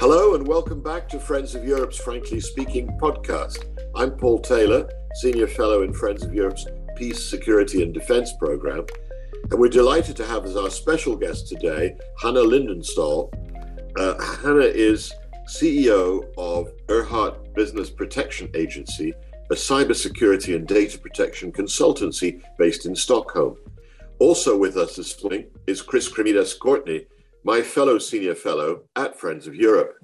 Hello, and welcome back to Friends of Europe's Frankly Speaking podcast. I'm Paul Taylor, Senior Fellow in Friends of Europe's Peace, Security and Defense Program. And we're delighted to have as our special guest today Hanna Linderstål. Uh, Hanna is CEO of Earhart Business Protection Agency, a cybersecurity and data protection consultancy based in Stockholm. Also with us this morning is Chris Kremidas-Courtney, my fellow senior fellow at Friends of Europe.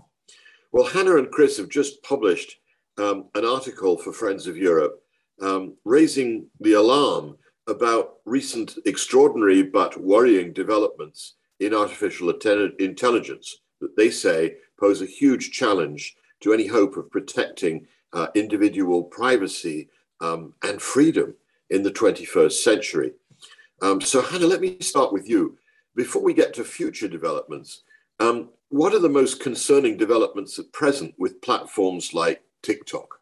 Well, Hanna and Chris have just published um, an article for Friends of Europe um, raising the alarm about recent extraordinary but worrying developments in artificial intelligence that they say pose a huge challenge to any hope of protecting uh, individual privacy um, and freedom in the 21st century. Um, so, Hanna, let me start with you. Before we get to future developments, um, what are the most concerning developments at present with platforms like TikTok?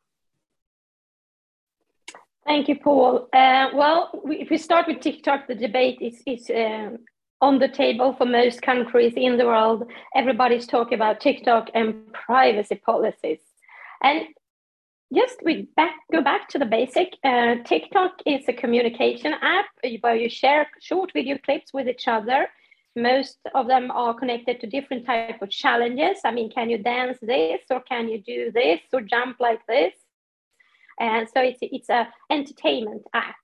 Thank you, Paul. Uh, well, we, if we start with TikTok, the debate is, is uh, on the table for most countries in the world. Everybody's talking about TikTok and privacy policies. And just we back, go back to the basic. Uh, TikTok is a communication app where you share short video clips with each other. Most of them are connected to different type of challenges. I mean, can you dance this or can you do this or jump like this? And so it's it's a entertainment app.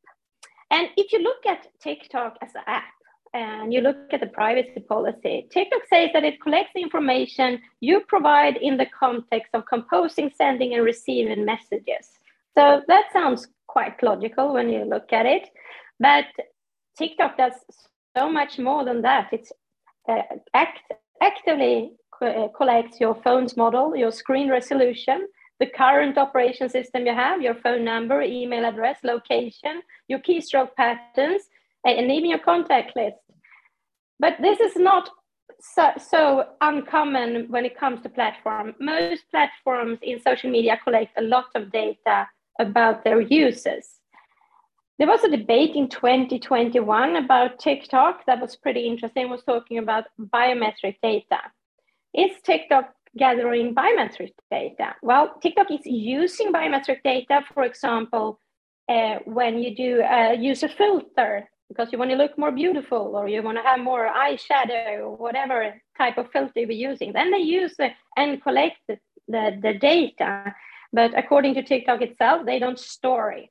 And if you look at TikTok as an app, and you look at the privacy policy, TikTok says that it collects information you provide in the context of composing, sending, and receiving messages. So that sounds quite logical when you look at it. But TikTok does so much more than that. It's uh, act, actively co- uh, collects your phone's model, your screen resolution, the current operation system you have, your phone number, email address, location, your keystroke patterns, and even your contact list. But this is not so, so uncommon when it comes to platform. Most platforms in social media collect a lot of data about their users. There was a debate in 2021 about TikTok that was pretty interesting. Was talking about biometric data. Is TikTok gathering biometric data? Well, TikTok is using biometric data, for example, uh, when you do uh, use a filter because you want to look more beautiful or you want to have more eyeshadow or whatever type of filter you're using. Then they use and collect the, the, the, data. But according to TikTok itself, they don't store it,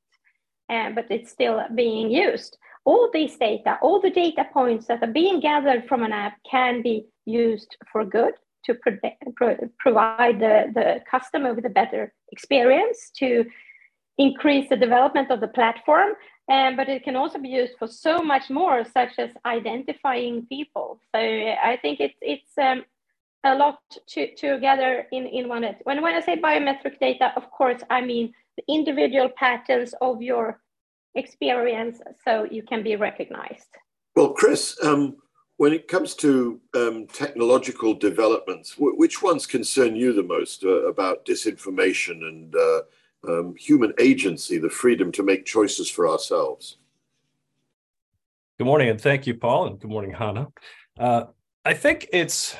uh, but it's still being used. All these data, all the data points that are being gathered from an app can be used for good to pro- pro- provide the, the customer with a better experience, to increase the development of the platform, um, but it can also be used for so much more, such as identifying people. So I think it's it's um, a lot to, to gather in, in one. When, when I say biometric data, of course, I mean the individual patterns of your experience so you can be recognized. Well, Chris, um, when it comes to um, technological developments, which ones concern you the most uh, about disinformation and uh, um, human agency, the freedom to make choices for ourselves. Good morning, and thank you, Paul, and good morning, Hanna. Uh, I think it's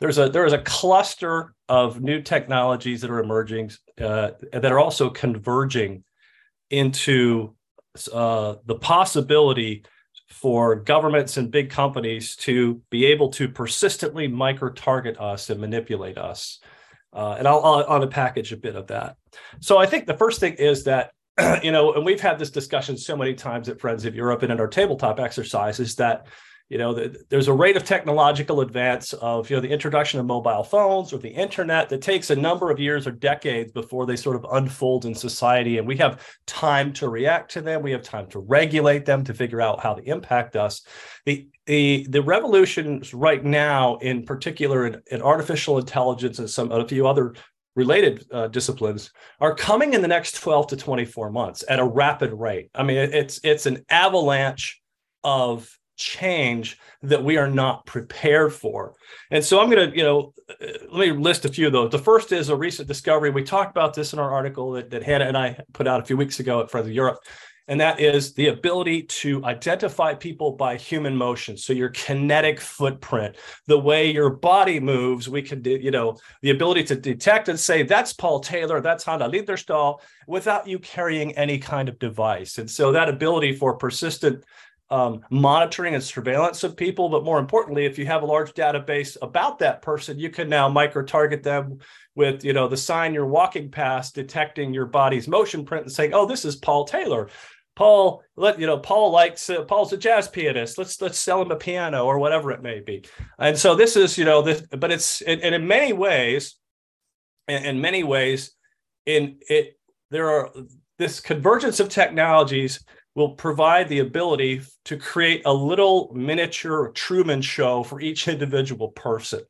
there's a there is a cluster of new technologies that are emerging uh, that are also converging into uh, the possibility for governments and big companies to be able to persistently micro target us and manipulate us. Uh, and I'll, I'll, I'll a bit of that. So I think the first thing is that, you know, and we've had this discussion so many times at Friends of Europe and in our tabletop exercises that, you know, the, there's a rate of technological advance of, you know, the introduction of mobile phones or the internet that takes a number of years or decades before they sort of unfold in society. And we have time to react to them. We have time to regulate them, to figure out how they impact us. The the the revolutions right now, in particular in, in artificial intelligence and some a few other related uh, disciplines are coming in the next 12 to 24 months at a rapid rate. I mean, it's it's an avalanche of change that we are not prepared for. And so I'm going to, you know, uh, let me list a few of those. The first is a recent discovery. We talked about this in our article that, that Hanna and I put out a few weeks ago at Friends of Europe. and that is the ability to identify people by human motion. So your kinetic footprint, the way your body moves, we can do, you know, the ability to detect and say, that's Paul Taylor, that's Hanna Linderstål, without you carrying any kind of device. And so that ability for persistent um, monitoring and surveillance of people, but more importantly, if you have a large database about that person, you can now micro target them with you know the sign you're walking past detecting your body's motion print and saying oh this is paul taylor Paul, let you know, Paul likes uh, Paul's a jazz pianist. Let's let's sell him a piano or whatever it may be. And so this is, you know, this, but it's and in many ways, in, in many ways, in it there are this convergence of technologies will provide the ability to create a little miniature Truman show for each individual person.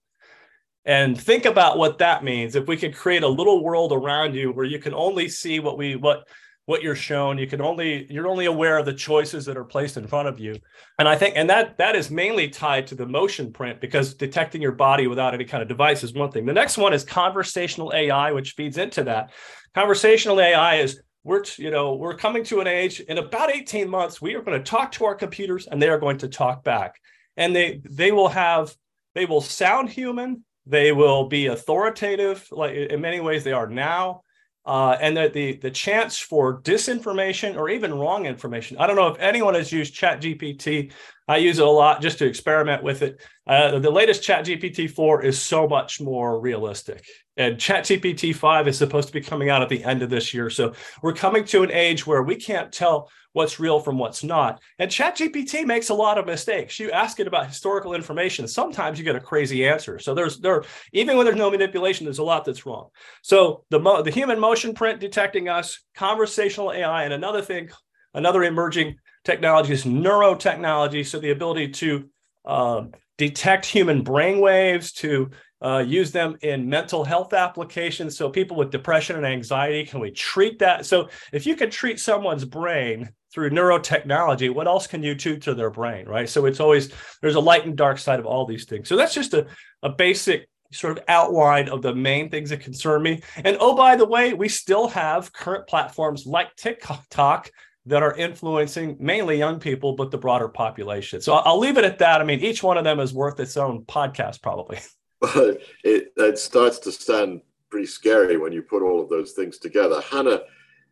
And think about what that means. If we could create a little world around you where you can only see what we what what you're shown you can only you're only aware of the choices that are placed in front of you and i think and that that is mainly tied to the motion print because detecting your body without any kind of device is one thing the next one is conversational ai which feeds into that conversational ai is we're you know we're coming to an age in about 18 months we are going to talk to our computers and they are going to talk back and they they will have they will sound human they will be authoritative like in many ways they are now uh, and that the the chance for disinformation or even wrong information. I don't know if anyone has used Chat GPT. I use it a lot just to experiment with it. Uh, the latest Chat GPT 4 is so much more realistic. And Chat GPT 5 is supposed to be coming out at the end of this year. So we're coming to an age where we can't tell what's real from what's not. And ChatGPT makes a lot of mistakes. You ask it about historical information, sometimes you get a crazy answer. So there's there even when there's no manipulation, there's a lot that's wrong. So the mo- the human motion print detecting us, conversational AI, and another thing, another emerging technology is neurotechnology. So the ability to uh, detect human brain waves, to uh, use them in mental health applications. So people with depression and anxiety, can we treat that? So if you can treat someone's brain through neurotechnology, what else can you do to their brain, right? So it's always there's a light and dark side of all these things. So that's just a, a basic sort of outline of the main things that concern me. And oh, by the way, we still have current platforms like TikTok that are influencing mainly young people, but the broader population. So I'll leave it at that. I mean, each one of them is worth its own podcast, probably. But it, it starts to sound pretty scary when you put all of those things together. Hanna,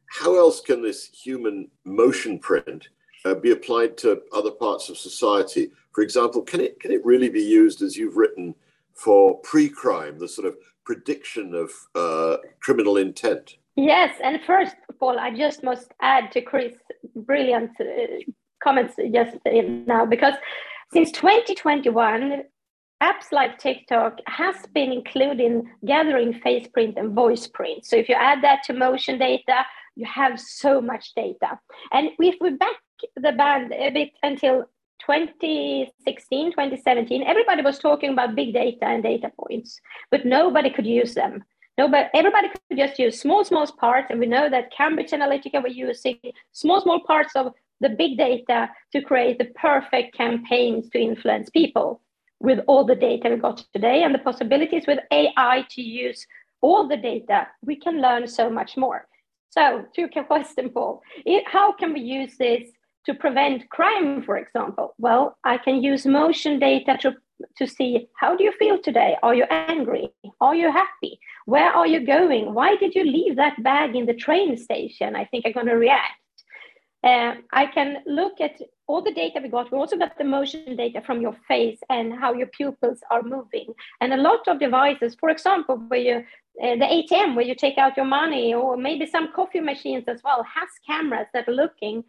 how else can this human motion print uh, be applied to other parts of society? For example, can it can it really be used as you've written for pre-crime, the sort of prediction of uh, criminal intent? Yes, and first of all, I just must add to Chris' brilliant uh, comments just now because since 2021, apps like TikTok has been including gathering face print and voice print. So if you add that to motion data, you have so much data. And if we back the band a bit until 2016, 2017, everybody was talking about big data and data points, but nobody could use them. Nobody, everybody could just use small, small parts. And we know that Cambridge Analytica were using small, small parts of the big data to create the perfect campaigns to influence people with all the data we got today and the possibilities with AI to use all the data, we can learn so much more. So, to your question, Paul, it, how can we use this to prevent crime, for example? Well, I can use motion data to, to see how do you feel today? Are you angry? Are you happy? Where are you going? Why did you leave that bag in the train station? I think I'm going to react. Uh, I can look at all the data we got. We also got the motion data from your face and how your pupils are moving. And a lot of devices, for example, where you uh, the ATM where you take out your money, or maybe some coffee machines as well, has cameras that are looking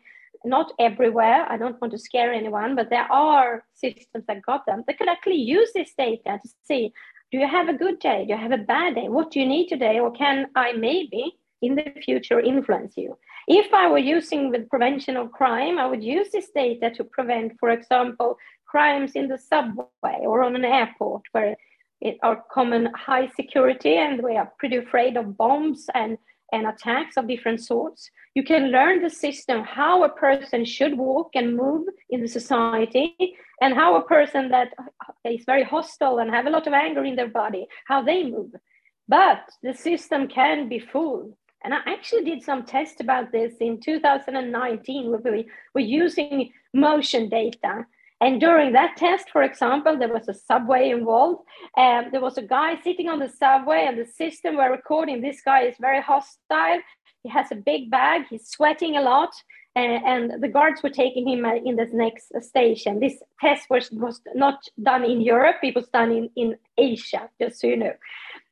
not everywhere. I don't want to scare anyone, but there are systems that got them They could actually use this data to see do you have a good day? Do you have a bad day? What do you need today? Or can I maybe in the future influence you? If I were using the prevention of crime, I would use this data to prevent, for example, crimes in the subway or on an airport where it are common high security and we are pretty afraid of bombs and, and attacks of different sorts. You can learn the system how a person should walk and move in the society and how a person that is very hostile and have a lot of anger in their body, how they move. But the system can be full And I actually did some tests about this in 2019 where we were using motion data. And during that test, for example, there was a subway involved. Um, there was a guy sitting on the subway, and the system were recording this guy is very hostile. He has a big bag, he's sweating a lot, uh, and the guards were taking him uh, in the next station. This test was, was not done in Europe, it was done in, in Asia, just so you know.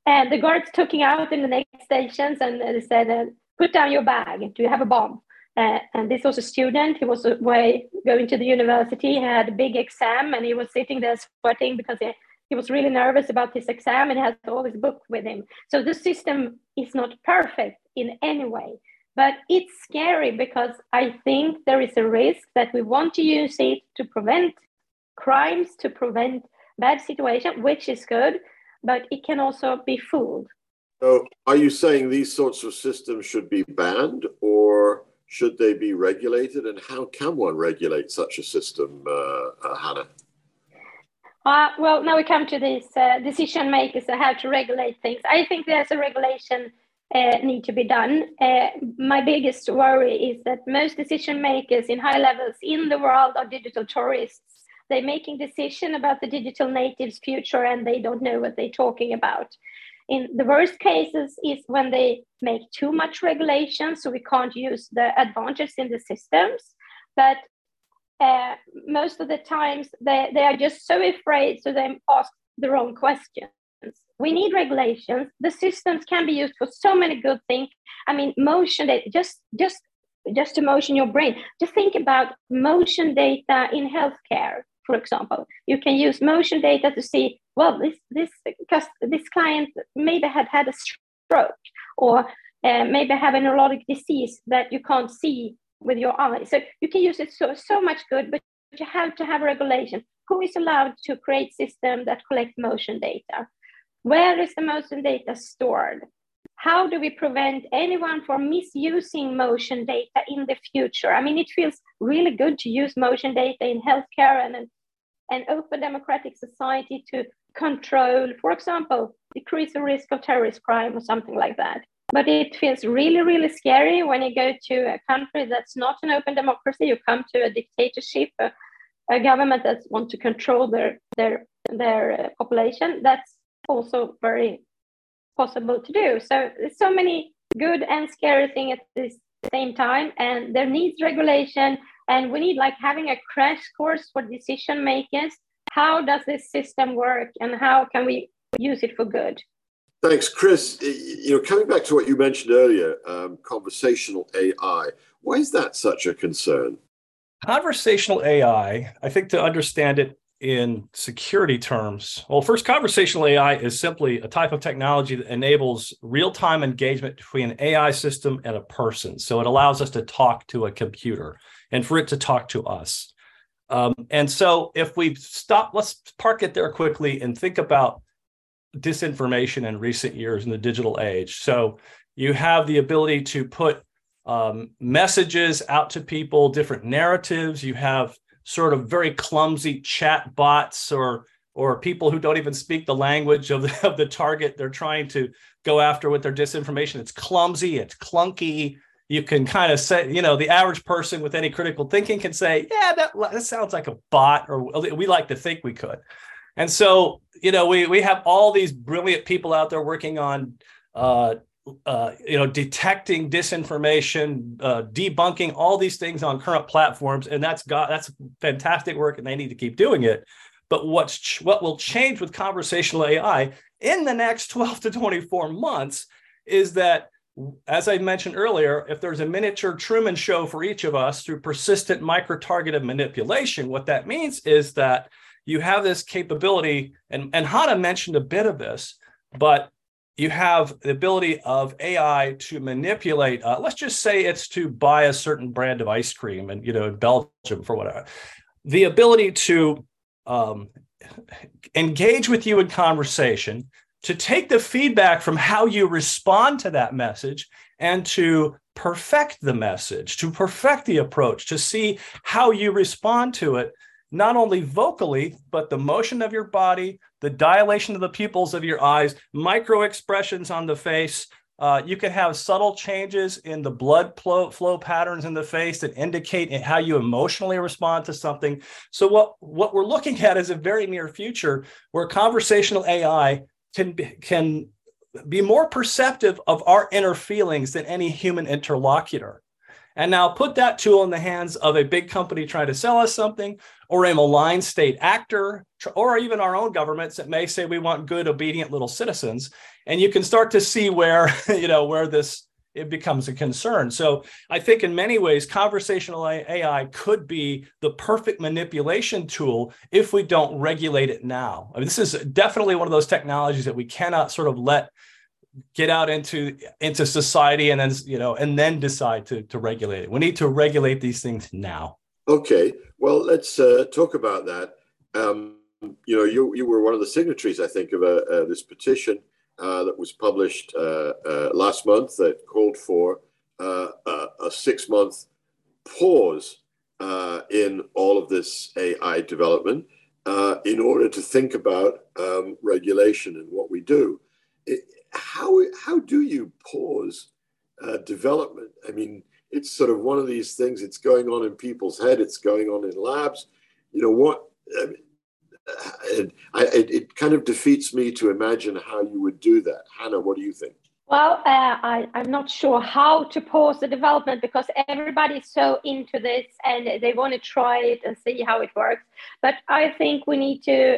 And the guards took him out in the next stations and they said, uh, Put down your bag. Do you have a bomb? Uh, and this was a student. He was away going to the university. He had a big exam and he was sitting there sweating because he, he was really nervous about his exam and he had all his book with him. So the system is not perfect in any way. But it's scary because I think there is a risk that we want to use it to prevent crimes, to prevent bad situation, which is good but it can also be fooled. So, are you saying these sorts of systems should be banned or should they be regulated? And how can one regulate such a system, uh, uh, Hanna? Uh, well, now we come to these uh, decision makers that have to regulate things. I think there's a regulation uh, need to be done. Uh, my biggest worry is that most decision makers in high levels in the world are digital tourists they're making decision about the digital natives future and they don't know what they're talking about. In the worst cases is when they make too much regulation so we can't use the advantages in the systems. But uh, most of the times they, they are just so afraid so they ask the wrong questions. We need regulations. The systems can be used for so many good things. I mean motion data just just just to motion your brain. Just think about motion data in healthcare for example. You can use motion data to see, well, this this this client maybe had had a stroke or uh, maybe have a neurologic disease that you can't see with your eyes. So you can use it so so much good, but you have to have regulation. Who is allowed to create system that collect motion data? Where is the motion data stored? How do we prevent anyone from misusing motion data in the future? I mean, it feels really good to use motion data in healthcare and an open democratic society to control, for example, decrease the risk of terrorist crime or something like that. But it feels really, really scary when you go to a country that's not an open democracy. You come to a dictatorship, a, a government that wants to control their their their uh, population. That's also very possible to do. So there's so many good and scary things at the same time, and there needs regulation and we need like having a crash course for decision makers. How does this system work and how can we use it for good? Thanks chris. You know coming back to what you mentioned earlier um, conversational ai why is that such a concern? Conversational ai i think to understand it in security terms well first conversational ai is simply a type of technology that enables real-time engagement between an ai system and a person. So it allows us to talk to a computer and for it to talk to us. Um, and so if we stop, let's park it there quickly and think about disinformation in recent years in the digital age. So you have the ability to put um, messages out to people, different narratives. You have sort of very clumsy chat bots or or people who don't even speak the language of the, of the target they're trying to go after with their disinformation. It's clumsy, it's clunky, you can kind of say, you know, the average person with any critical thinking can say, yeah, that, that sounds like a bot, or we like to think we could. And so, you know, we we have all these brilliant people out there working on, uh, uh, you know, detecting disinformation, uh, debunking all these things on current platforms, and that's got that's fantastic work, and they need to keep doing it. But what's ch- what will change with conversational AI in the next 12 to 24 months is that as I mentioned earlier, if there's a miniature Truman show for each of us through persistent micro targeted manipulation, what that means is that you have this capability, and, and Hanna mentioned a bit of this, but you have the ability of AI to manipulate. Uh, let's just say it's to buy a certain brand of ice cream, and you know, in Belgium for whatever. The ability to um, engage with you in conversation, to take the feedback from how you respond to that message and to perfect the message, to perfect the approach, to see how you respond to it, not only vocally, but the motion of your body, the dilation of the pupils of your eyes, micro expressions on the face, Uh, you can have subtle changes in the blood flow, flow patterns in the face that indicate how you emotionally respond to something. So what, what we're looking at is a very near future where conversational AI can be, can be more perceptive of our inner feelings than any human interlocutor. And now put that tool in the hands of a big company trying to sell us something, or a malign state actor, or even our own governments that may say we want good, obedient little citizens. And you can start to see where, you know, where this it becomes a concern. So I think in many ways, conversational AI could be the perfect manipulation tool if we don't regulate it now. I mean, this is definitely one of those technologies that we cannot sort of let get out into into society and then you know and then decide to to regulate it. We need to regulate these things now. Okay. Well let's uh, talk about that. Um, you know you you were one of the signatories i think of uh, uh, this petition that was published uh, uh, last month that called for a six month pause in all of this ai development in order to think about um, regulation and what we do it, how how do you pause uh, development? I mean, it's sort of one of these things. It's going on in people's head. It's going on in labs. You know what? I mean, it, it, it, kind of defeats me to imagine how you would do that. Hanna, what do you think? Well, uh, I, I'm not sure how to pause the development because everybody's so into this and they want to try it and see how it works. But I think we need to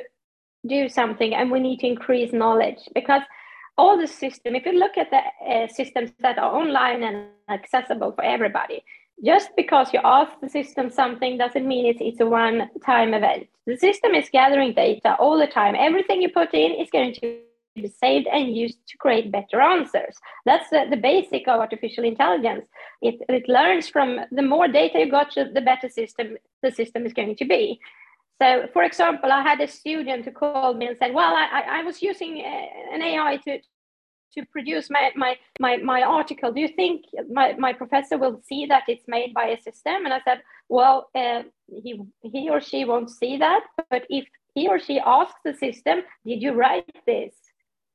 do something and we need to increase knowledge because all the system, if you look at the uh, systems that are online and accessible for everybody, just because you ask the system something doesn't mean it's, it's a one time event. The system is gathering data all the time. Everything you put in is going to be saved and used to create better answers. That's the, the basic of artificial intelligence. It, it learns from the more data you got, the better system the system is going to be. So, for example, I had a student who called me and said, "Well, I, I was using uh, an AI to to produce my, my my my article. Do you think my, my professor will see that it's made by a system?" And I said, "Well, uh, he he or she won't see that, but if he or she asks the system, did you write this?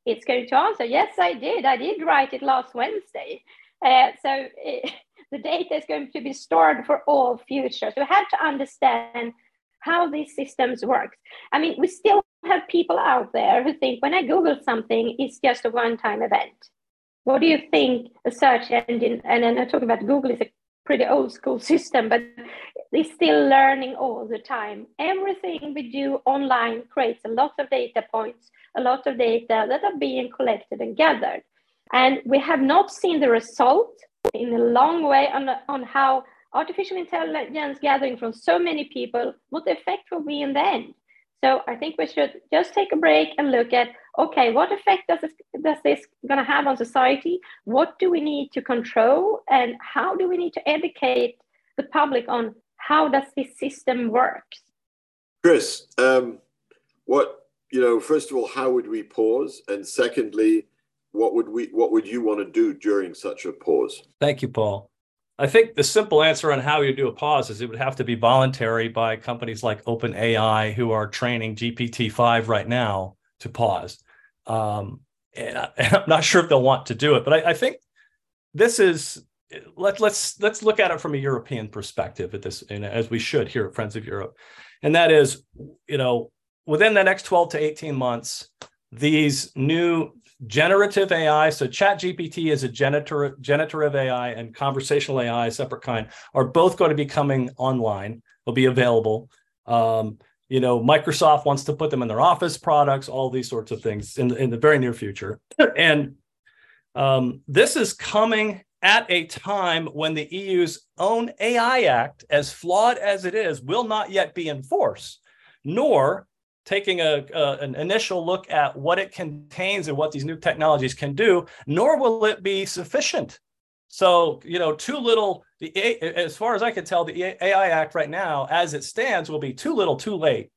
It's going to answer, yes, I did. I did write it last Wednesday. Uh, so uh, the data is going to be stored for all future. So we have to understand how these systems work. I mean, we still have people out there who think when I Google something, it's just a one-time event. What do you think a search engine, and then I'm talking about Google is a pretty old school system, but they're still learning all the time. Everything we do online creates a lot of data points, a lot of data that are being collected and gathered. And we have not seen the result in a long way on, on how artificial intelligence gathering from so many people, what the effect will be in the end. So I think we should just take a break and look at okay, what effect does this does this going to have on society? What do we need to control, and how do we need to educate the public on how does this system work? Chris, um, what you know? First of all, how would we pause? And secondly, what would we what would you want to do during such a pause? Thank you, Paul. I think the simple answer on how you do a pause is it would have to be voluntary by companies like OpenAI, who are training GPT-5 right now to pause. Um, and, I, am not sure if they'll want to do it, but I, I think this is let, let's let's look at it from a European perspective at this, and as we should here at Friends of Europe, and that is, you know, within the next 12 to 18 months, these new generative AI, so ChatGPT is a generative, generative AI and conversational AI, separate kind, are both going to be coming online. They'll be available. Um, you know, Microsoft wants to put them in their Office products, all these sorts of things in, in the very near future. and um, this is coming at a time when the EU's own AI Act, as flawed as it is, will not yet be in force, nor taking a, a, an initial look at what it contains and what these new technologies can do, nor will it be sufficient. So, you know, too little, the as far as I can tell, the AI Act right now, as it stands, will be too little, too late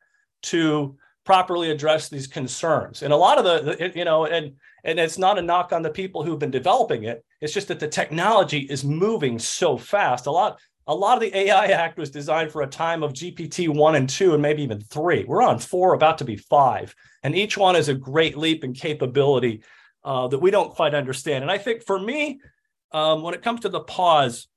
to properly address these concerns. And a lot of the, you know, and and it's not a knock on the people who've been developing it. It's just that the technology is moving so fast. A lot, a lot of the AI Act was designed for a time of GPT one and two, and maybe even three. We're on four, about to be five, and each one is a great leap in capability uh, that we don't quite understand. And I think for me, um, when it comes to the pause,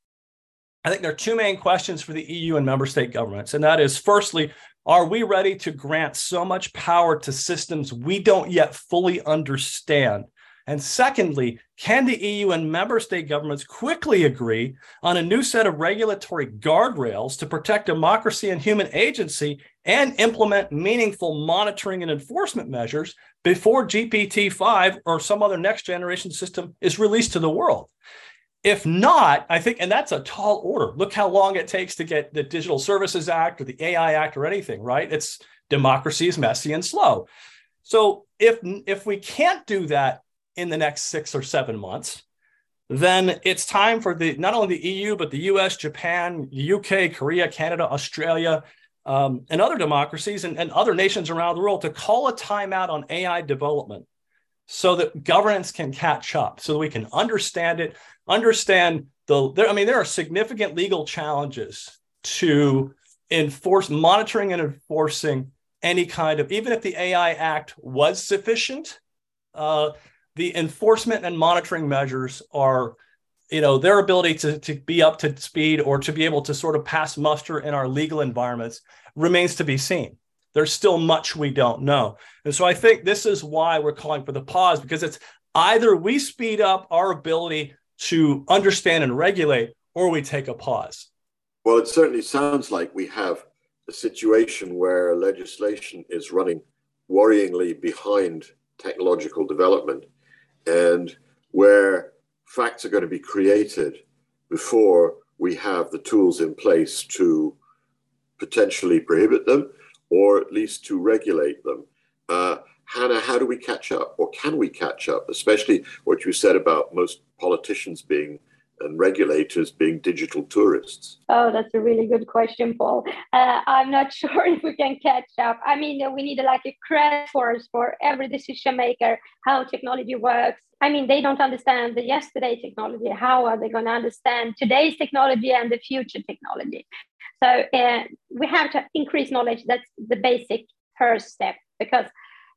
I think there are two main questions for the EU and member state governments. And that is firstly, are we ready to grant so much power to systems we don't yet fully understand? And secondly, can the EU and member state governments quickly agree on a new set of regulatory guardrails to protect democracy and human agency and implement meaningful monitoring and enforcement measures before GPT 5 or some other next generation system is released to the world? If not, I think, and that's a tall order. Look how long it takes to get the Digital Services Act or the AI Act or anything, right? It's democracy is messy and slow. So if if we can't do that in the next six or seven months, then it's time for the not only the EU but the U.S., Japan, UK, Korea, Canada, Australia, um, and other democracies and, and other nations around the world to call a timeout on AI development so that governance can catch up, so that we can understand it, understand the. There, I mean, there are significant legal challenges to enforce monitoring and enforcing any kind of even if the AI Act was sufficient. Uh, the enforcement and monitoring measures are you know their ability to, to be up to speed or to be able to sort of pass muster in our legal environments remains to be seen. There's still much we don't know. And so i think this is why we're calling for the pause because it's either we speed up our ability to understand and regulate or we take a pause. Well it certainly sounds like we have a situation where legislation is running worryingly behind technological development and where facts are going to be created before we have the tools in place to potentially prohibit them or at least to regulate them. Uh, Hanna, how do we catch up or can we catch up, especially what you said about most politicians being and regulators being digital tourists? Oh, that's a really good question, Paul. Uh, I'm not sure if we can catch up. I mean, we need like a crash course for every decision maker how technology works. I mean, they don't understand the yesterday technology. How are they going to understand today's technology and the future technology? So uh, we have to increase knowledge. That's the basic first step because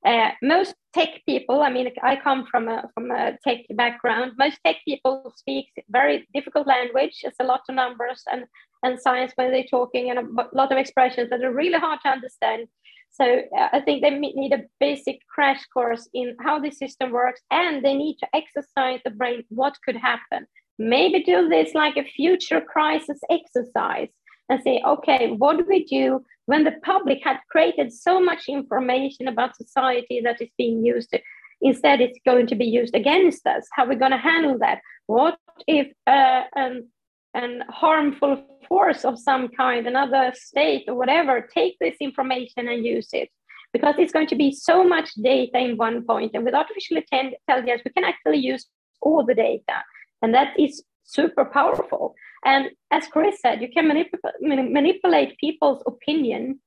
uh, most tech people, I mean, I come from a, from a tech background. Most tech people speak very difficult language. It's a lot of numbers and, and science when they're talking and a lot of expressions that are really hard to understand. So uh, I think they need a basic crash course in how the system works and they need to exercise the brain. What could happen? Maybe do this like a future crisis exercise and say, okay, what do we do when the public had created so much information about society that is being used? Instead, it's going to be used against us. How are we going to handle that? What if uh, an, an harmful force of some kind, another state or whatever, take this information and use it? Because it's going to be so much data in one point, and with artificial intelligence, we can actually use all the data, and that is super powerful. And as Chris said, you can manip- manipulate people's opinion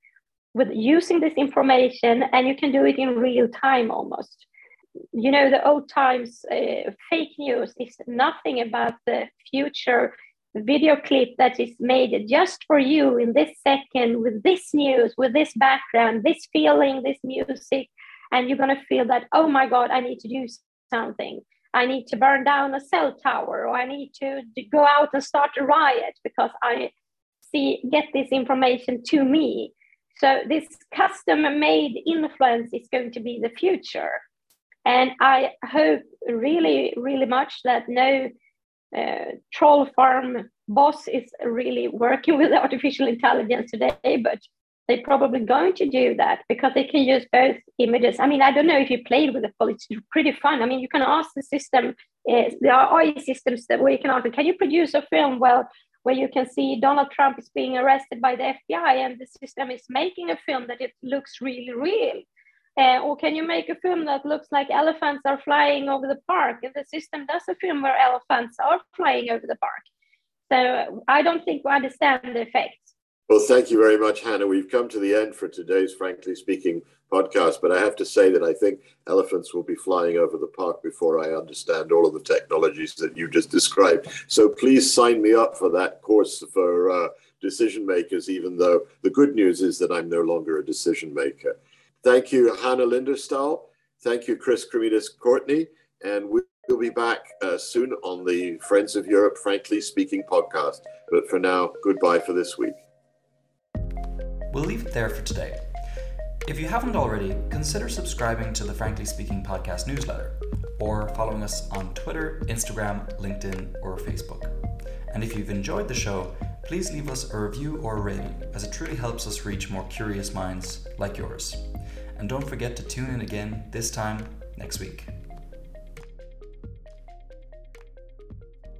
with using this information, and you can do it in real time almost. You know, the old times uh, fake news is nothing about the future video clip that is made just for you in this second with this news, with this background, this feeling, this music. And you're going to feel that, oh my God, I need to do something. I need to burn down a cell tower or I need to go out and start a riot because I see get this information to me. So this custom made influence is going to be the future. And I hope really, really much that no uh, troll farm boss is really working with artificial intelligence today, but they're probably going to do that because they can use both images. I mean, I don't know if you played with it, but it's pretty fun. I mean, you can ask the system, uh, there are AI systems that where you can ask, can you produce a film well where you can see Donald Trump is being arrested by the FBI and the system is making a film that it looks really real? Uh, or can you make a film that looks like elephants are flying over the park? And the system does a film where elephants are flying over the park. So I don't think we understand the effect. Well, thank you very much, Hanna. We've come to the end for today's Frankly Speaking podcast, but I have to say that I think elephants will be flying over the park before I understand all of the technologies that you just described. So please sign me up for that course for uh, decision makers, even though the good news is that I'm no longer a decision maker. Thank you, Hanna Linderstål. Thank you, Chris Cremidas Courtney. and we'll be back uh, soon on the Friends of Europe Frankly Speaking podcast. But for now, goodbye for this week. We'll leave it there for today. If you haven't already, consider subscribing to the Frankly Speaking podcast newsletter or following us on Twitter, Instagram, LinkedIn, or Facebook. And if you've enjoyed the show, please leave us a review or a rating, as it truly helps us reach more curious minds like yours. And don't forget to tune in again this time next week.